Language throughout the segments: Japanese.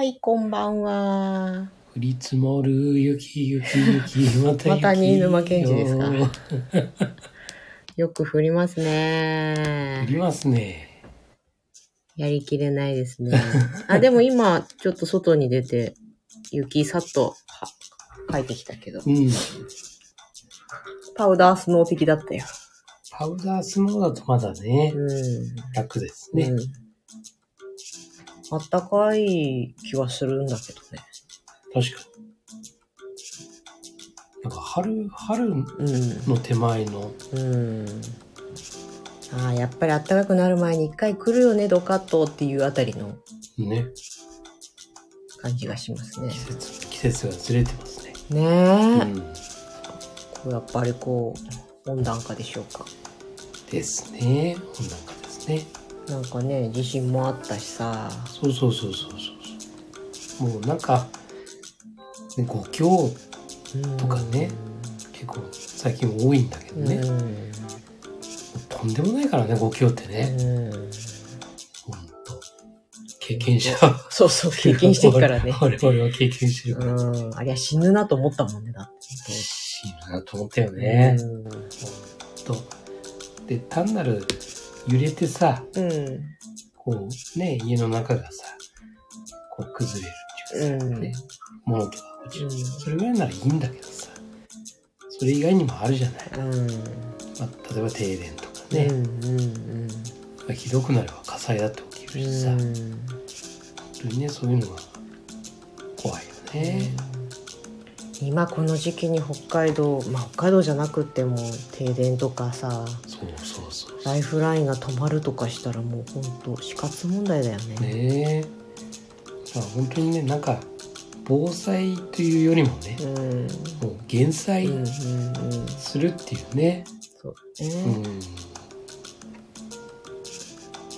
はい、こんばんは。降り積もる雪雪雪また雪また新沼謙治ですかよよく降りますね降。りますね。やりきれないですね。あ、でも今、ちょっと外に出て、雪さっとは帰ってきたけど、うん。パウダースノー的だったよ。パウダースノーだとまだね、うん。楽ですね。うん。あったかい気はするんだけどね。確かに。なんか春、春うん。の手前の、うん。ああ、やっぱり暖かくなる前に一回来るよね、ドカッとっていうあたりのね、感じがしますね季。節、季節がずれてますね。ねうえ。ん。これやっぱりこう、温暖化でしょうか。ですね。温暖化ですね。なんかね、地震もあったしさ。そうそうそうそうそう。もうなんか、ね、五強うんとかね結構最近多いんだけどね。うん。とんでもないからね、五強ってね。うん。経験者。そうそう、経験してるからね。我々は経験してるから。うん。ありゃ死ぬなと思ったもんね、だって。死ぬなと思ったよね。うんほんと。で、単なる揺れてさ、うん。こうね、家の中がさ、こう崩れるっていうかさ、うんね、物とか落ちる。うんそれぐらいならいいんだけどさ、それ以外にもあるじゃない。うん。まあ、例えば停電とかね、うん。ひどくなれば火災だって起きるしさ、うん。本当にね、そういうのが怖いよね。今この時期に北海道、まあ北海道じゃなくっても停電とかさ、そうそうそうライフラインが止まるとかしたらもうほんと死活問題だよね。ねえ。まあ本当にね、なんか、防災というよりもね、うん。もう減災うんうんうん。するっていうね。そううね。ん。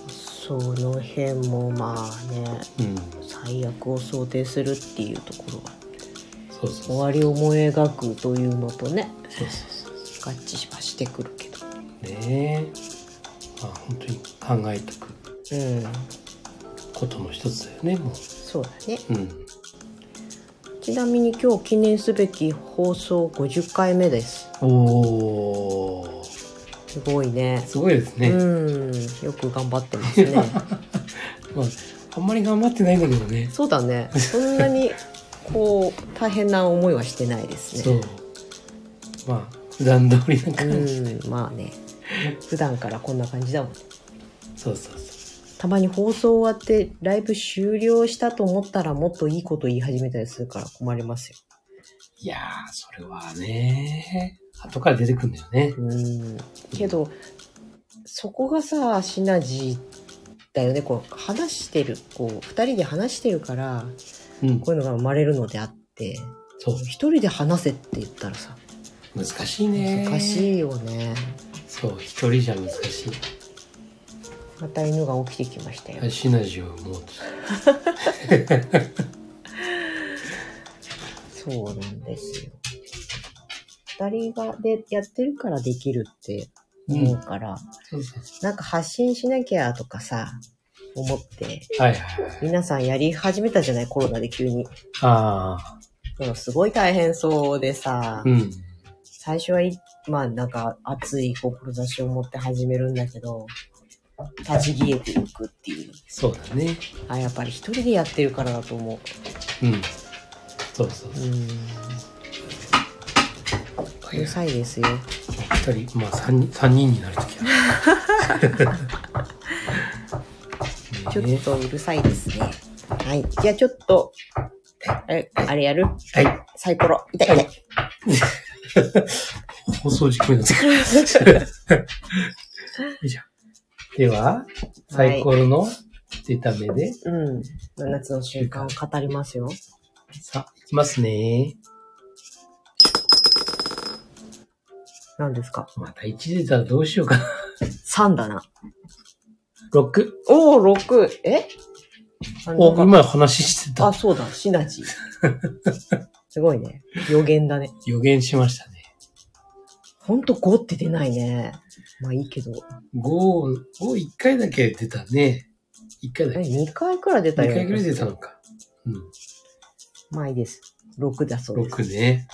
その辺もまあね、うん。最悪を想定するっていうところは、そうそうそう。終わりを思い描くというのとね、そうそうそ合致はしてくるけど。う。ねえ。まあ本当に考えておくうん。ことの一つだよね、もそうだね。う。うん。ちなみに今日記念すべき放送50回目です。おー。すごいね。すごいですね。うん。よく頑張ってますね。まあ、あんまり頑張ってないんだけどね。そうだね。そんなに、こう、大変な思いはしてないですそうね。。まあ、普段通りな感じ。うん。まあね。普段からこんな感じだもん。そうそうそう。たまに放送終わってライブ終了したと思ったらもっといいこと言い始めたりするから困りますよ。いやー、それはね、後から出てくるんだよね。うん。けど、そこがさ、シナジーだよね。こう、話してる、こう、二人で話してるから、うん。こういうのが生まれるのであって、そう。一人で話せって言ったらさ、難しいね。い。難しいよね。そう、一人じゃ難しまた犬が起きてきましたよい。。シナジーをもうと。そうなんですよ。二人がでやってるからできるって思うから、そうそうそなんか発信しなきゃとかさ、思って、う。はいはいはい。皆さんやり始めたじゃない？コロナで急に。あすごい大変そうでさ、あ、うん。最初はい、まあなんか熱い志を持って始めるんだけど、立ち消えていくっていう。そうだね。あ、やっぱり一人でやってるからだと思う。うん。そうそううそう。ん。うるさいですよ。二人、まあ三人、三人になるときは。ちょねっとうるさいですね。はい。じゃあちょっと、え、あれやる？はい。サイコロ。痛い痛い。放送事故になってくる。よ いしょ。では、サイコロの出た目で、うん。7つの習慣を語りますよ。さあ、いきますね。何ですか？また1出たらどうしようかな。?3 だな。6。おー、6! え？あお、今話してたあ、。そうだ、シナジー。すごいね。予言だね。予言しましたね。ほんと5って出ないね。まあいいけど。5、5、1回だけ出たね。1回だけ。2回くらい出2たよ。回ぐらい出たのか。うん。まあいいです。6だそうです。6ね。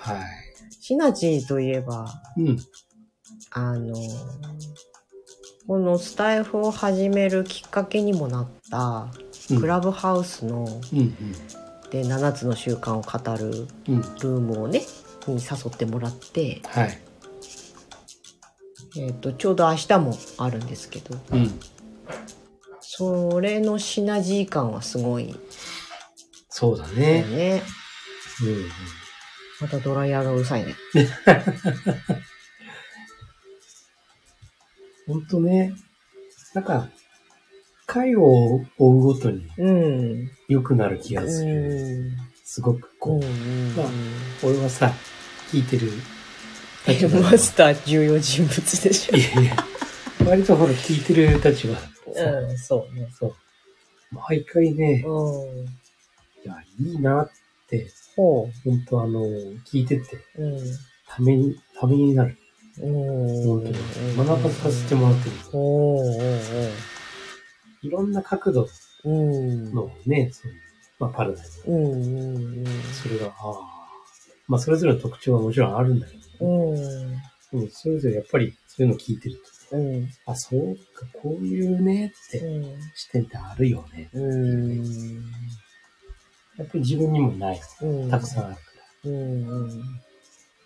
はい。シナジーといえば、うん。あの、このスタイフを始めるきっかけにもなった、うんクラブハウスのうんで7つの習慣を語る。ルームをね、に誘ってもらって、はい。えっ、と、ちょうど明日もあるんですけど、うん。それのシナジー感はすごいそうだね。ね。うんうん。またドライヤーがうるさいね。ほんとね。なんか、回を追うごとにうん。良くなる気うがする。ん。すごくこう、うん。まあ俺はさ、聞いてるえマスター重要人物でしょい。やいや、割とほら聞いてる立場。うん、そうね。そう。毎回ね、うん。いや、いいなって、ほ本当あの、聞いてて。ために、ためになる。うん。本当に。学ばさせてもらってる。いろんな角度。のね、そういう、まあ、パラダイム。うんうんうん。それが、ああ、まあ、それぞれの特徴はもちろんあるんだけど、ね、うん。でもそれぞれやっぱりそういうの聞いてると、うん。あ、そうか、こういうねって、うん。視点ってあるよね。うん。やっぱり自分にもない。うん。たくさんあるから。うん。うん。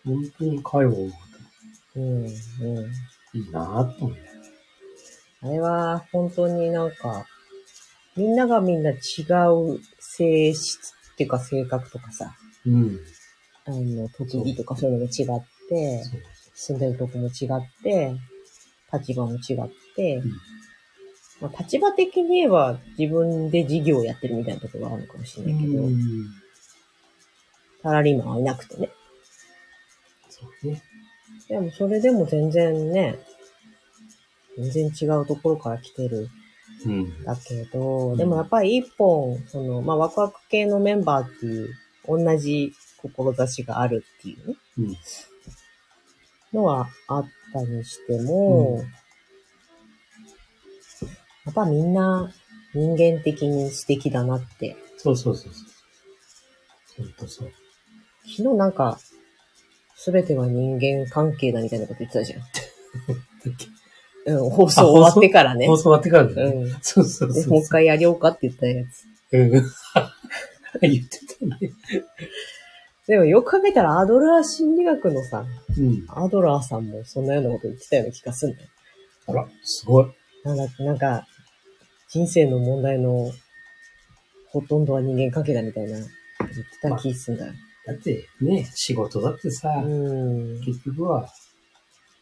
本当に会話を追うん。うん。いいなぁと思い。あれは本当になんか、みんながみんな違う性質っていうか性格とかさ、うん。あの、特技とかそういうのが違って。住んでるとこも違って、立場も違って、うんまあ、立場的に言えば自分で事業をやってるみたいなところがあるのかもしれないけど、うん。サラリーマンはいなくてね。そうね。でもそれでも全然ね、全然違うところから来てるうん。だけど、んでもやっぱり一本、その、まあ、ワクワク系のメンバーっていう、同じ志があるっていうね、うん。のはあったにしても、うんやっぱみんな人間的に素敵だなって。そうそうそうそう。ほんとそう。昨日なんか、すべては人間関係だみたいなこと言ってたじゃん。うん、放送終わってからね。放送終わってからだうね。ん。そうそうでそう。もう一回やりようかって言ったやつ。うん。言ってたね。でもよく考えたらアドラー心理学のさ、うん。アドラーさんもそんなようなこと言ってたような気がするんだよ。あら、すごい。なんだなんか、人生の問題のほとんどは人間関係だみたいな言ってた気すんだよ。だってね、仕事だってさ、うん。結局は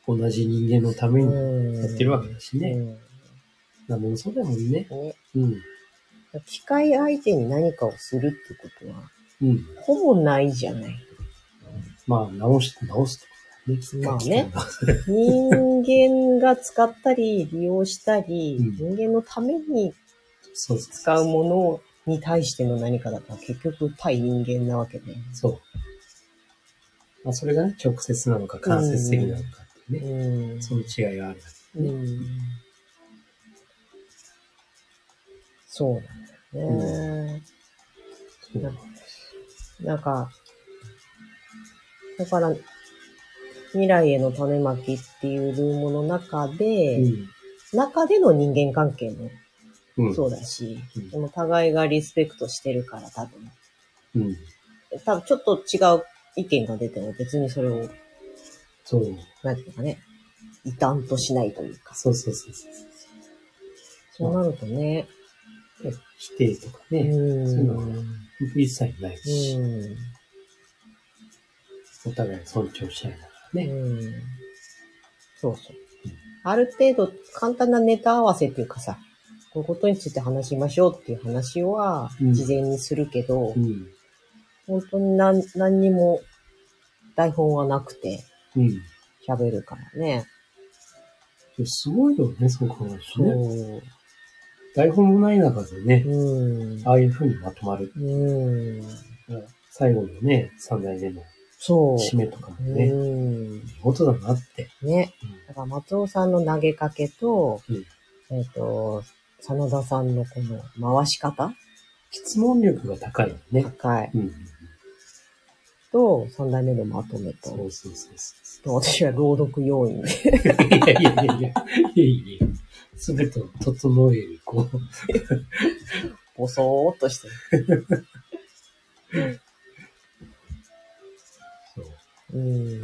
同じ人間のためにやってるわけだしね。うんなもそうだもんね。ねうん。機械相手に何かをするってことは、うん。ほぼないじゃない。まあ、直して、直すとかね。まあね人間が使ったり、利用したり、うん人間のために使うものに対しての何かだから、結局対人間なわけで。そう。まあ、それがね、直接なのか間接的なのかね。うん。その違いがあるね。うん。そうなんだよね。そうなんか、だから、未来への種まきっていうルームの中で、中での人間関係もうん。そうだし、うんでも互いがリスペクトしてるから多分、うん。多分ちょっと違う意見が出ても別にそれを、そう。なんていうかね、異端としないというか、そうそうそうそう。そうなるとね、否定とかうね、そういうのはん。一切ないし、うん。お互い尊重し合いながらね。うん。そうそう。ある程度簡単なネタ合わせっていうかさ、こういうことについて話しましょうっていう話はうん事前にするけど、うん。本当に何何にも台本はなくてうん。喋るからね。すごいよね、そう考えるとそう。ね。台本もない中でね、うん。ああいう風にまとまる。うん。最後のね、三代目のそう。締めとかもうね、ん。見事だなって。ね。うんだから松尾さんの投げかけと、うんえっ、と、真田さんのこの回し方？質問力が高いよね。高い。うん。と、三代目のまとめと、そうそうそうそと私は朗読要員で。う。いやいやいやいや、いやいやすべてを整える、こう。ぼそーっとしてる。そう。うん。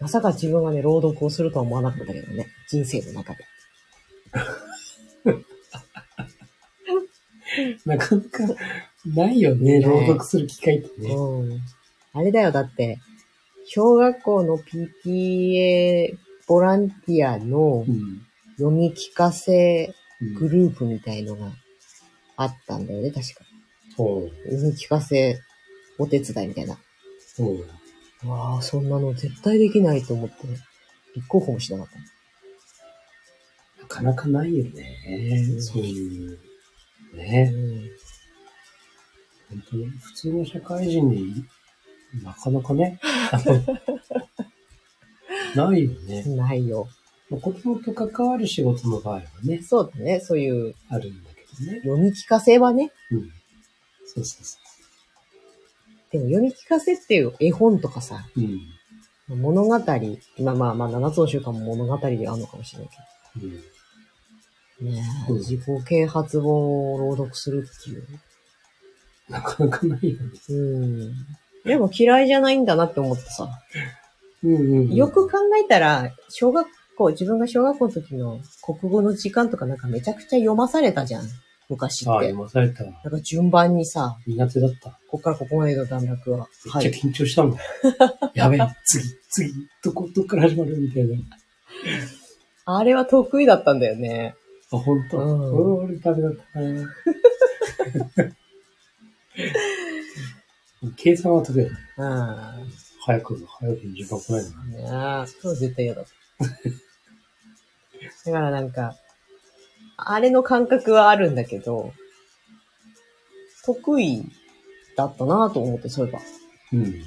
まさか自分がね、朗読をするとは思わなかったけどね。人生の中で。なかなかないよね、ね朗読する機会ってね。うん。あれだよ、だって、小学校の PTA ボランティアのうん。読み聞かせうんグループみたいのがあったんだよね、確か。読み聞かせお手伝いみたいな。そう。わあ、そんなの絶対できないと思って、立候補もしなかった。なかなかないよね。うんそういう。ね。うん本当に普通の社会人でいなかなかね。ないよね。ないよ。まあ子供と関わる仕事の場合はね、そうだね、そういうあるんだけどね。読み聞かせはね、うん。そうそうそでも読み聞かせっていう絵本とかさ、う。うん。物語、今まあまあ7つの習慣も物語であるのかもしれないけうん。ど。ねえうん自己啓発本を朗読するっていう。なかなかないよね。うん。でも嫌いじゃないんだなって思ってさ。うんうん、うん。よく考えたら、小学校、自分が小学校の時の国語の時間とかなんかめちゃくちゃ読まされたじゃん。昔ああ、って。読まされた。なんか順番にさ、苦手だった。こっからここまでの段落は。めっちゃはい。緊張したもん。やべえ、次、次、どこ、どっから始まるみたいな。あれは得意だったんだよね。あ、ほんと。うん俺ダメだったな。計算は得意だった。うん。早く、早くに時間来ないのな。いやー、そう絶対嫌だ。だからなんか、あれの感覚はあるんだけど、得意だったなと思って、そういえば。うん。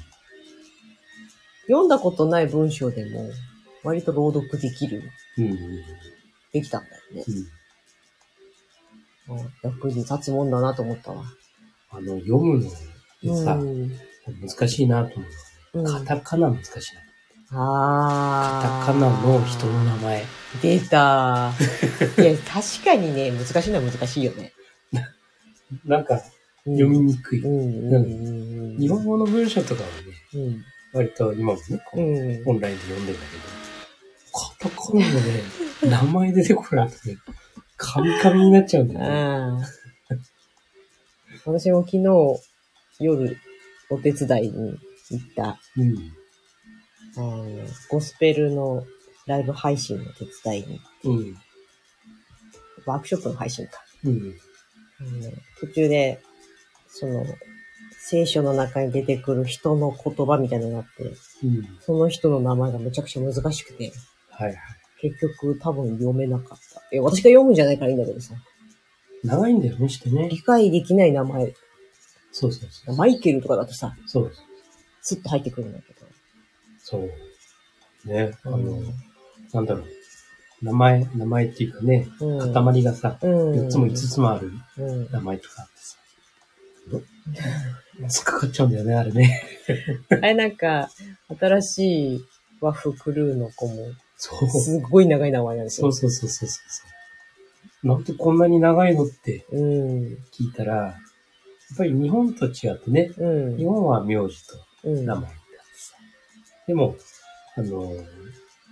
読んだことない文章でも、割と朗読できる、うん。うん。できたんだよね。うん。うん役に立つもんだなと思ったわ。あの、読むのうん。難しいなと思ううん。カタカナ難しいな。あーカタカナの人の名前。出た いや、確かにね、難しいのは難しいよね。なんか、読みにくい。うんうんうんうん。日本語の文章とかはね、うん。割と今もね、こううん。オンラインで読んでんだけど、カタカナのね、名前出てこないとね、カミカミになっちゃうんだよね。ああ。私も昨日、夜、お手伝いに行った、うん。あの、ゴスペルのライブ配信の手伝いに、うん。ワークショップの配信か。うん。途中で、その、聖書の中に出てくる人の言葉みたいなのがあって、うん。その人の名前がめちゃくちゃ難しくて、はいはい。結局多分読めなかった。え、私が読むんじゃないからいいんだけどさ、長いんだよね、してね。理解できない名前、そうそうそう。マイケルとかだとさ、そうスッと入ってくるんだけど。そう。ね、あの、うんなんだろう。名前、名前っていうかね、うん塊がさ、うん。4つも5つもあるうん。名前とかあってさ。っかかっちゃうんだよね、あれね。あれなんか、新しいワッフクルーの子も、そう。すっごい長い名前なんですよ。そうそうそうそうそう。なんでこんなに長いのってうん。聞いたら、ぱり日本と違ってね、うん。日本は名字とうん。名前って。でも、あの、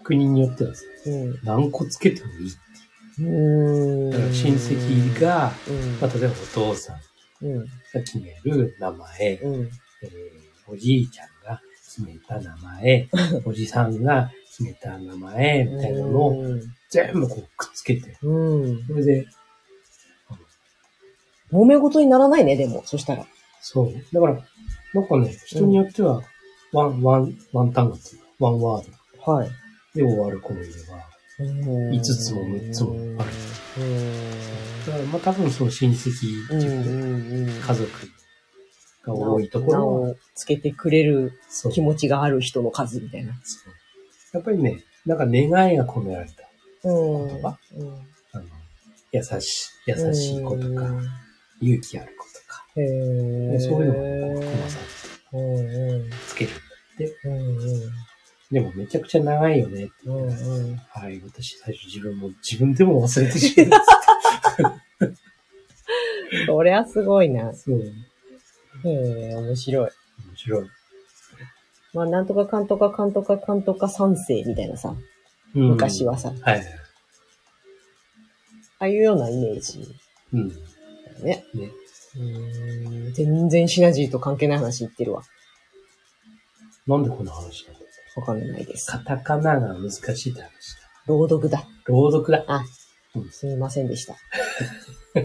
国によってはさ、うん。何個つけてもいい。うん。だから親戚が、うん。まあ、例えばお父さんうん。が決める名前、うん。えーおじいちゃんが決めた名前、おじさんが決めた名前、みたいなのを全部こうくっつけて、うん。それで、揉め事にならないね、でも、そしたら。そう。だから、なんかね、人によっては、 one、one、one 単語っていうか、 one wor はい。 d で終わる子もいれば、五五つも六つもあるうん。だからまあ多分その親戚ってうん。いうか。家族が多いとこ名ろは、をつけてくれる。気持ちがある人の数みたいな。そうやっぱりね、なんか願いが込められた、うん。言葉うん。あの、優しい、優しい子とか、勇気ある子とか、そういうのをこう、コマさん。つけるんだって。うんうん。でもめちゃくちゃ長いよねって言うんうん。はい、私最初自分も自分でも忘れてしまった。そりゃすごいな。そう。へえ、面白い。面白い。まあ、なんとかかんとかかんとかかんとか三世みたいなさ、うん昔はさ、あはい。あいうようなイメージうん。ね。ね。うーん全然シナジーと関係ない話言ってるわ。なんでこの話なのわかんないです。カタカナが難しいって話だ。朗読だ。朗読だ。あうん、すみませんでした。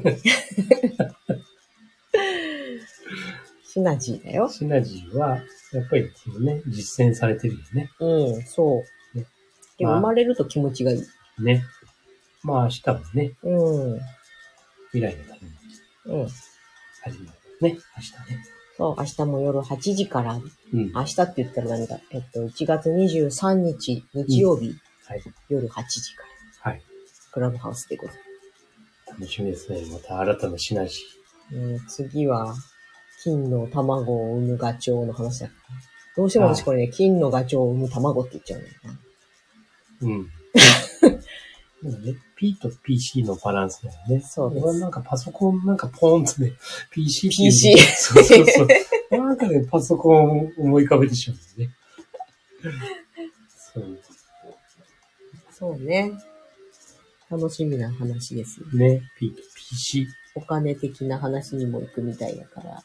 シナジーだよ。シナジーは、やっぱりこのね、実践されてるよね。うん、そう。ねで、まあ生まれると気持ちがいい。ね。まあ明日もね、うん。未来のためにうん。始まるね。明日ね。そう、明日も夜8時から、うん。明日って言ったら何か、えっと、1月23日、日曜日、はい。夜8時から、はい。クラブハウスでござい楽しみですね。また新たなシナジます。うん、次は、金の卵を産むガチョウの話だから。どうしても私これね、金のガチョウを産む卵って言っちゃうんだよな。ー。うん。でもね、P と PC のバランスだよね。そうです俺はなんかパソコンなんかポーンとね、PC って PC そうそうそう。なんかね、パソコンを思い浮かべてしまうんだよね。そう。そうね。楽しみな話です。ね、P と PC。お金的な話にも行くみたいだから、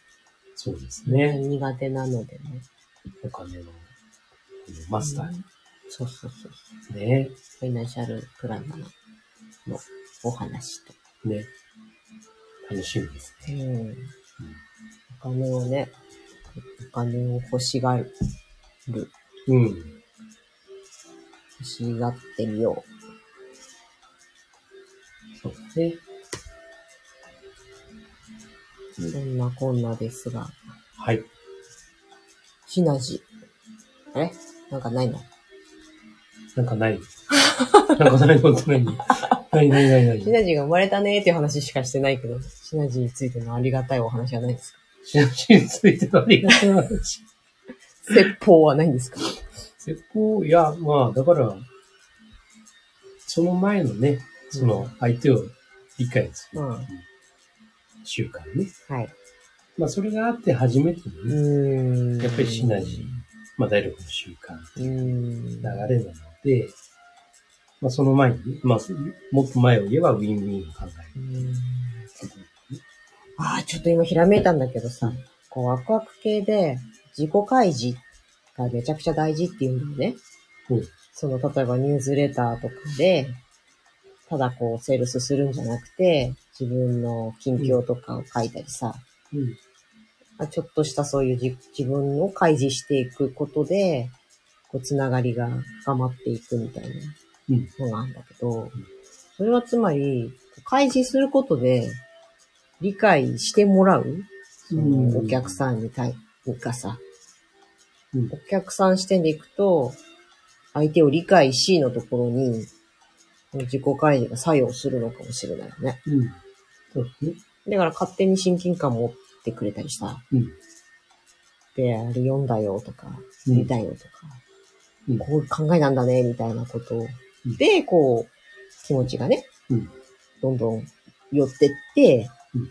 そうですね。苦手なのでね。お金のマスターそうそうそう。にね。ファイナンシャルプランナーのお話と。ね。楽しみですね。うん。お金をね、お金を欲しがる。うん。欲しがってみよそうですね。う。そんなこんなですが、はい。シナジー。あれ？なんかないの？なんかない。なんかないのって何何何何何シナジーが生まれたねーっていう話しかしてないけど、シナジーについてのありがたいお話はないですか？シナジーについてのありがとうございます。説法はないんですか？説法、いや、まあ、だから、その前のね、その相手を理解するうん習慣ね。はい。まあ、それがあって初めてうのね。やっぱりシナジー、まあ、第六の習慣うーん。流れなので、まあ、その前にね、まあ、もっと前を言えばウィンウィンを考える。ああ、ちょっと今ひらめいたんだけどさ、こうワクワク系で自己開示がめちゃくちゃ大事っていうんだよね。うんその、例えばニュースレターとかで、ただこうセールスするんじゃなくて、自分の近況とかを書いたりさ、うん。まあちょっとしたそういう自自分を開示していくことで、こう、つながりが深まっていくみたいなうん。のがあるんだけど、それはつまり、開示することで、理解してもらう、そうんのお客さんに対、がさ、うんお客さん視点でいくと、相手を理解しのところに、自己開示が作用するのかもしれないよね。うん。そうですね。だから勝手に親近感持ってくれたりさ、うん。で、あれ読んだよとか、うん見たよとか、うん。こういう考えなんだね、みたいなことうん。で、こう、気持ちがね、うん。どんどん寄ってって、うん。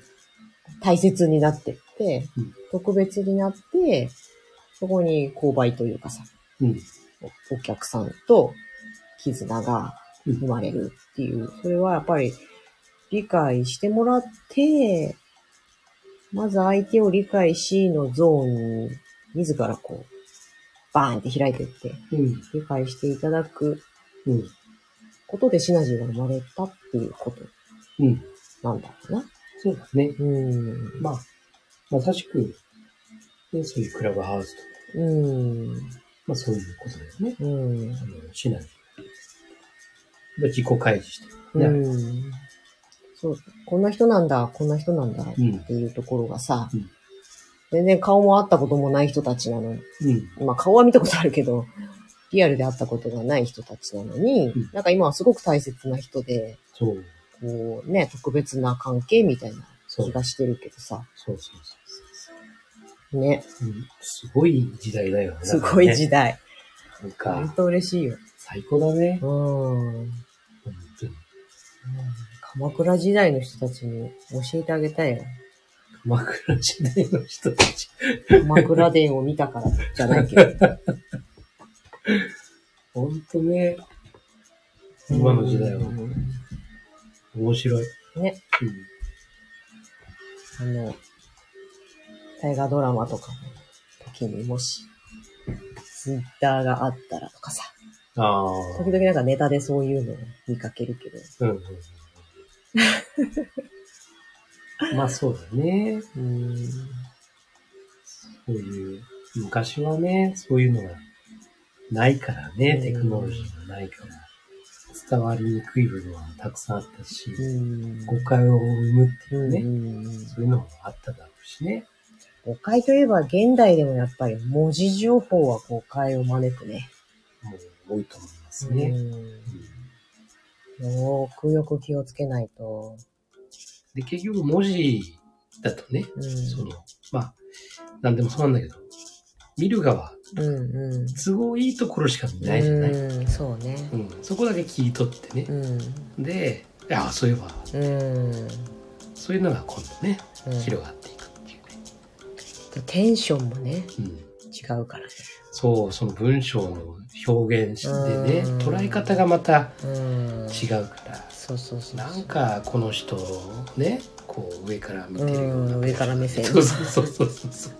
大切になってって、うん。特別になって、そこに購買というかさ、うん。おお客さんと絆がうん。生まれるっていう、それはやっぱり理解してもらって、まず相手を理解しのゾーンに自らこう、バーンって開いていって、うん。理解していただくうん。ことでシナジーが生まれたっていうことうん。なんだろうな。そうですね。うん。まあ、まさしく、ね、そういうクラブハウスとか、うん。まあそういうことだよね。うん。あの、しない。まあ自己開示してうねん。そう。こんな人なんだ、こんな人なんだっうん。ていうところがさ、うん全然顔も会ったこともない人たちなのに、うん。まあ顔は見たことあるけど、リアルで会ったことがない人たちなのに、うんなんか今はすごく大切な人で、そう。こうね、特別な関係みたいな、気がしてるけどさ。そうそうそね。う。うん、すごい時代だよね。すごい時代。代。なんか、ほんと嬉しいよ。最高だね。うん。本当に。鎌倉時代の人たちに教えてあげたいよ。鎌倉時代の人たち。鎌倉殿を見たからじゃないけど。ほんとね。今の時代はうん面白い。ね。あの、大河ドラマとかの時にもし、ツイッターがあったらとかさ、うん。ああ。時々なんかネタでそういうのを見かけるけど、うんうんうん。まあそうだね。うん、そういう、昔はね、そういうのがないからね、テクノロジーがないから、伝わりにくい部分はたくさんあったし、うん、誤解を生むっていうね、うんそういうのもあっただろうしね。誤解といえば現代でもやっぱり文字情報は誤解を招くね。もう多いと思いますね。うん、よくよく気をつけないと。で、結局文字だとね、うん、その、まあ、なんでもそうなんだけど、見る側、うんうん。都合いいところしか見ないじゃない。うん、そうね。うん、そこだけ切り取ってね。うん。で、いや、そういえば、うん。そういうのが今度ね、うん広がっていくっていうね。テンションもね、うん、違うからね。そう、その文章の表現してね、うん捉え方がまたうん。違うから、そうそうそう。なんかこの人ね、こう上から見てるような。うん上から目線そうそうそうそうそう。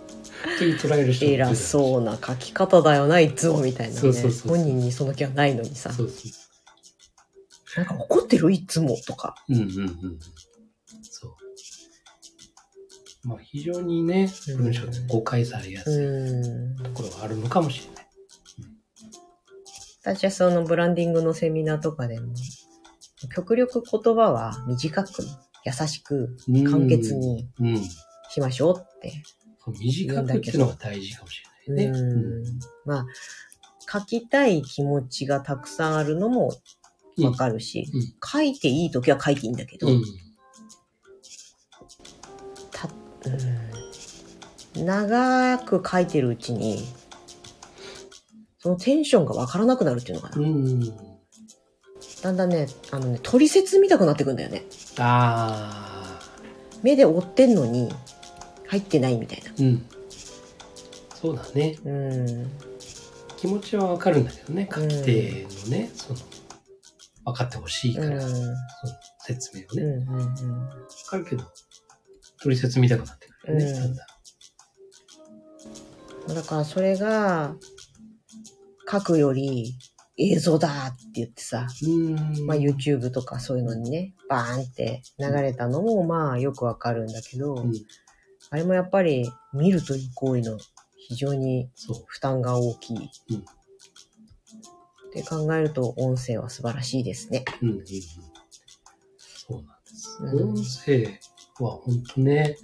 という捉える人偉そうな書き方だよな、いつもみたいなね。本人にその気はないのにさ。そうそう。なんか怒ってる？いつもとか。うんうんうん。そう。まあ非常にね、文章で誤解されやうすいん。ところがあるのかもしれない。私はそのブランディングのセミナーとかでも、極力言葉は短く、優しく、うん簡潔にうん。しましょうって。短くっていうのが大事かもしれないね。うんまあ、書きたい気持ちがたくさんあるのもわかるし、うんうん書いていいときは書いていいんだけど、うん、長く書いてるうちに、そのテンションがわからなくなるっていうのかな。うん。だんだんね、あのね、取説見たくなってくんだよね。ああ。目で追ってんのに、入ってないみたいな。うん。そうだね。うん。気持ちはわかるんだけどね。書き手のね、その、分かってほしいから、うん。その説明をうん。ね。うん。うん。わかるけど、取説見たくなってくるよね、うんだんだん。だからそれが、書くより映像だって言ってさ、うん。まあ YouTube とかそういうのにね、バーンって流れたのもまあよくわかるんだけど、うん。あれもやっぱり見るという行為の非常に。負担が大きい。うんって考えると音声は素晴らしいですね。うんうんうん。そうなんです。うん音声は本当ね、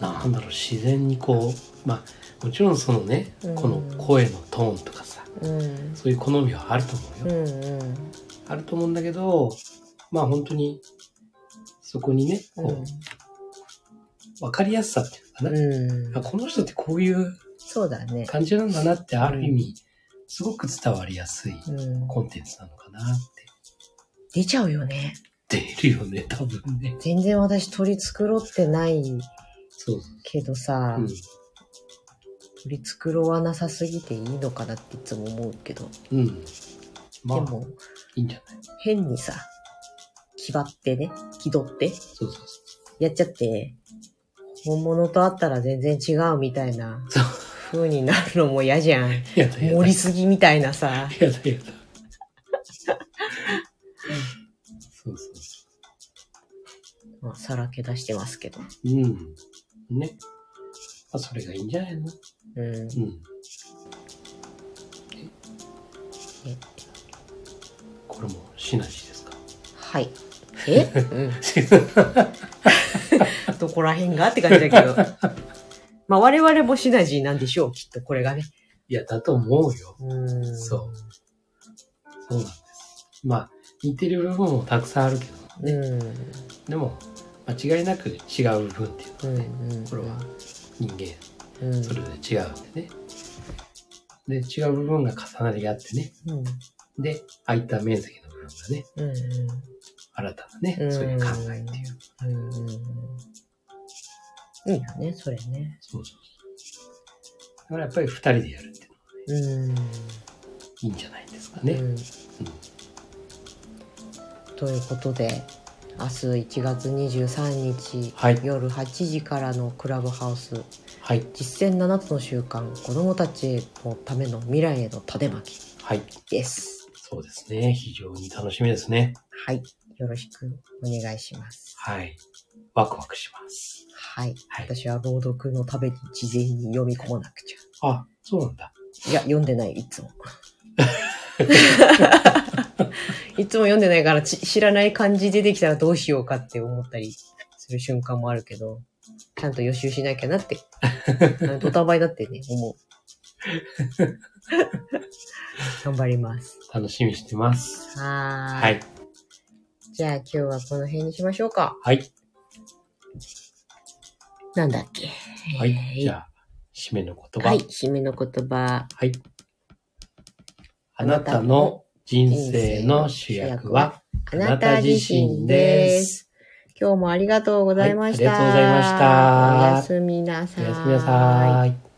なんだろう、自然にこう、まあ、もちろんそのね、うんこの声のトーンとかさ、うん。そういう好みはあると思ううよ。んうん。あると思うんだけど、まあ本当に、そこにね、こう、わかりやすさっていうのかな。うん。あこの人ってこういう。感じなんだなって、ある意味、すごく伝わりやすいうん。コンテンツなのかなって。出ちゃうよね。出るよね、多分ね。全然私取り繕ってないそうけどさ、そう。取り繕わなさすぎていいのかなっていつも思うけど、うん。うん。まあ、でもいいんじゃない？変にさ、気張ってね、気取ってそうそうそやっちゃって、本物と会ったら全然違うみたいなそう風になるのも嫌じゃん。う。やだやだ。盛りすぎみたいなさ。やだやだ。そうそうそまあ、さらけ出してますけど。う。うん。ね。まあ、それがいいんじゃないの？うん。うん。えこれもシナジーですか？はい。え？うん。どこら辺が？って感じだけど。まあ、我々もシナジーなんでしょう、きっとこれがね。いや、だと思うよ。うん。そう。そうなんです。まあ、似てる部分もたくさんあるけどね。うん。でも、間違いなく違う部分っていううんのはね、うん。これは人間うん。それぞれ違うんでね。で、違う部分が重なり合ってね。うん。で、空いた面積の部分がね、うん新たなね、うん。そういう考えっていう。うん。いいよね、それね。そうそうそう。だからやっぱり二人でやるっていうのはね、うん。いいんじゃないですかね。うんということで明日1月23日、はい夜8時からのクラブハウスはい。実践7つの習慣子どもたちのための未来への種まきはい。です。そうですね。非常に楽しみですね。はい。よろしくお願いします。はい。ワクワクします。はい。はい。私は朗読のために事前に読み込まなくちあ、そうなんだ。ゃ。いや、読んでない、いつも。いつも読んでないからち知らない漢字出てきたらどうしようかって思ったりする瞬間もあるけど、ちゃんと予習しなきゃなって、ドタバイだってね、思う。頑張ります。楽しみにしてます。は。はい。じゃあ今日はこの辺にしましょうか。はい。なんだっけ。はい。えーじゃあ、締めの言葉。はい、締めの言葉。はい。あなたの人生の主役は、あなた自身です。今日もありがとうございました。はいありがとうございましたおやすみなさい。おやすみなさい。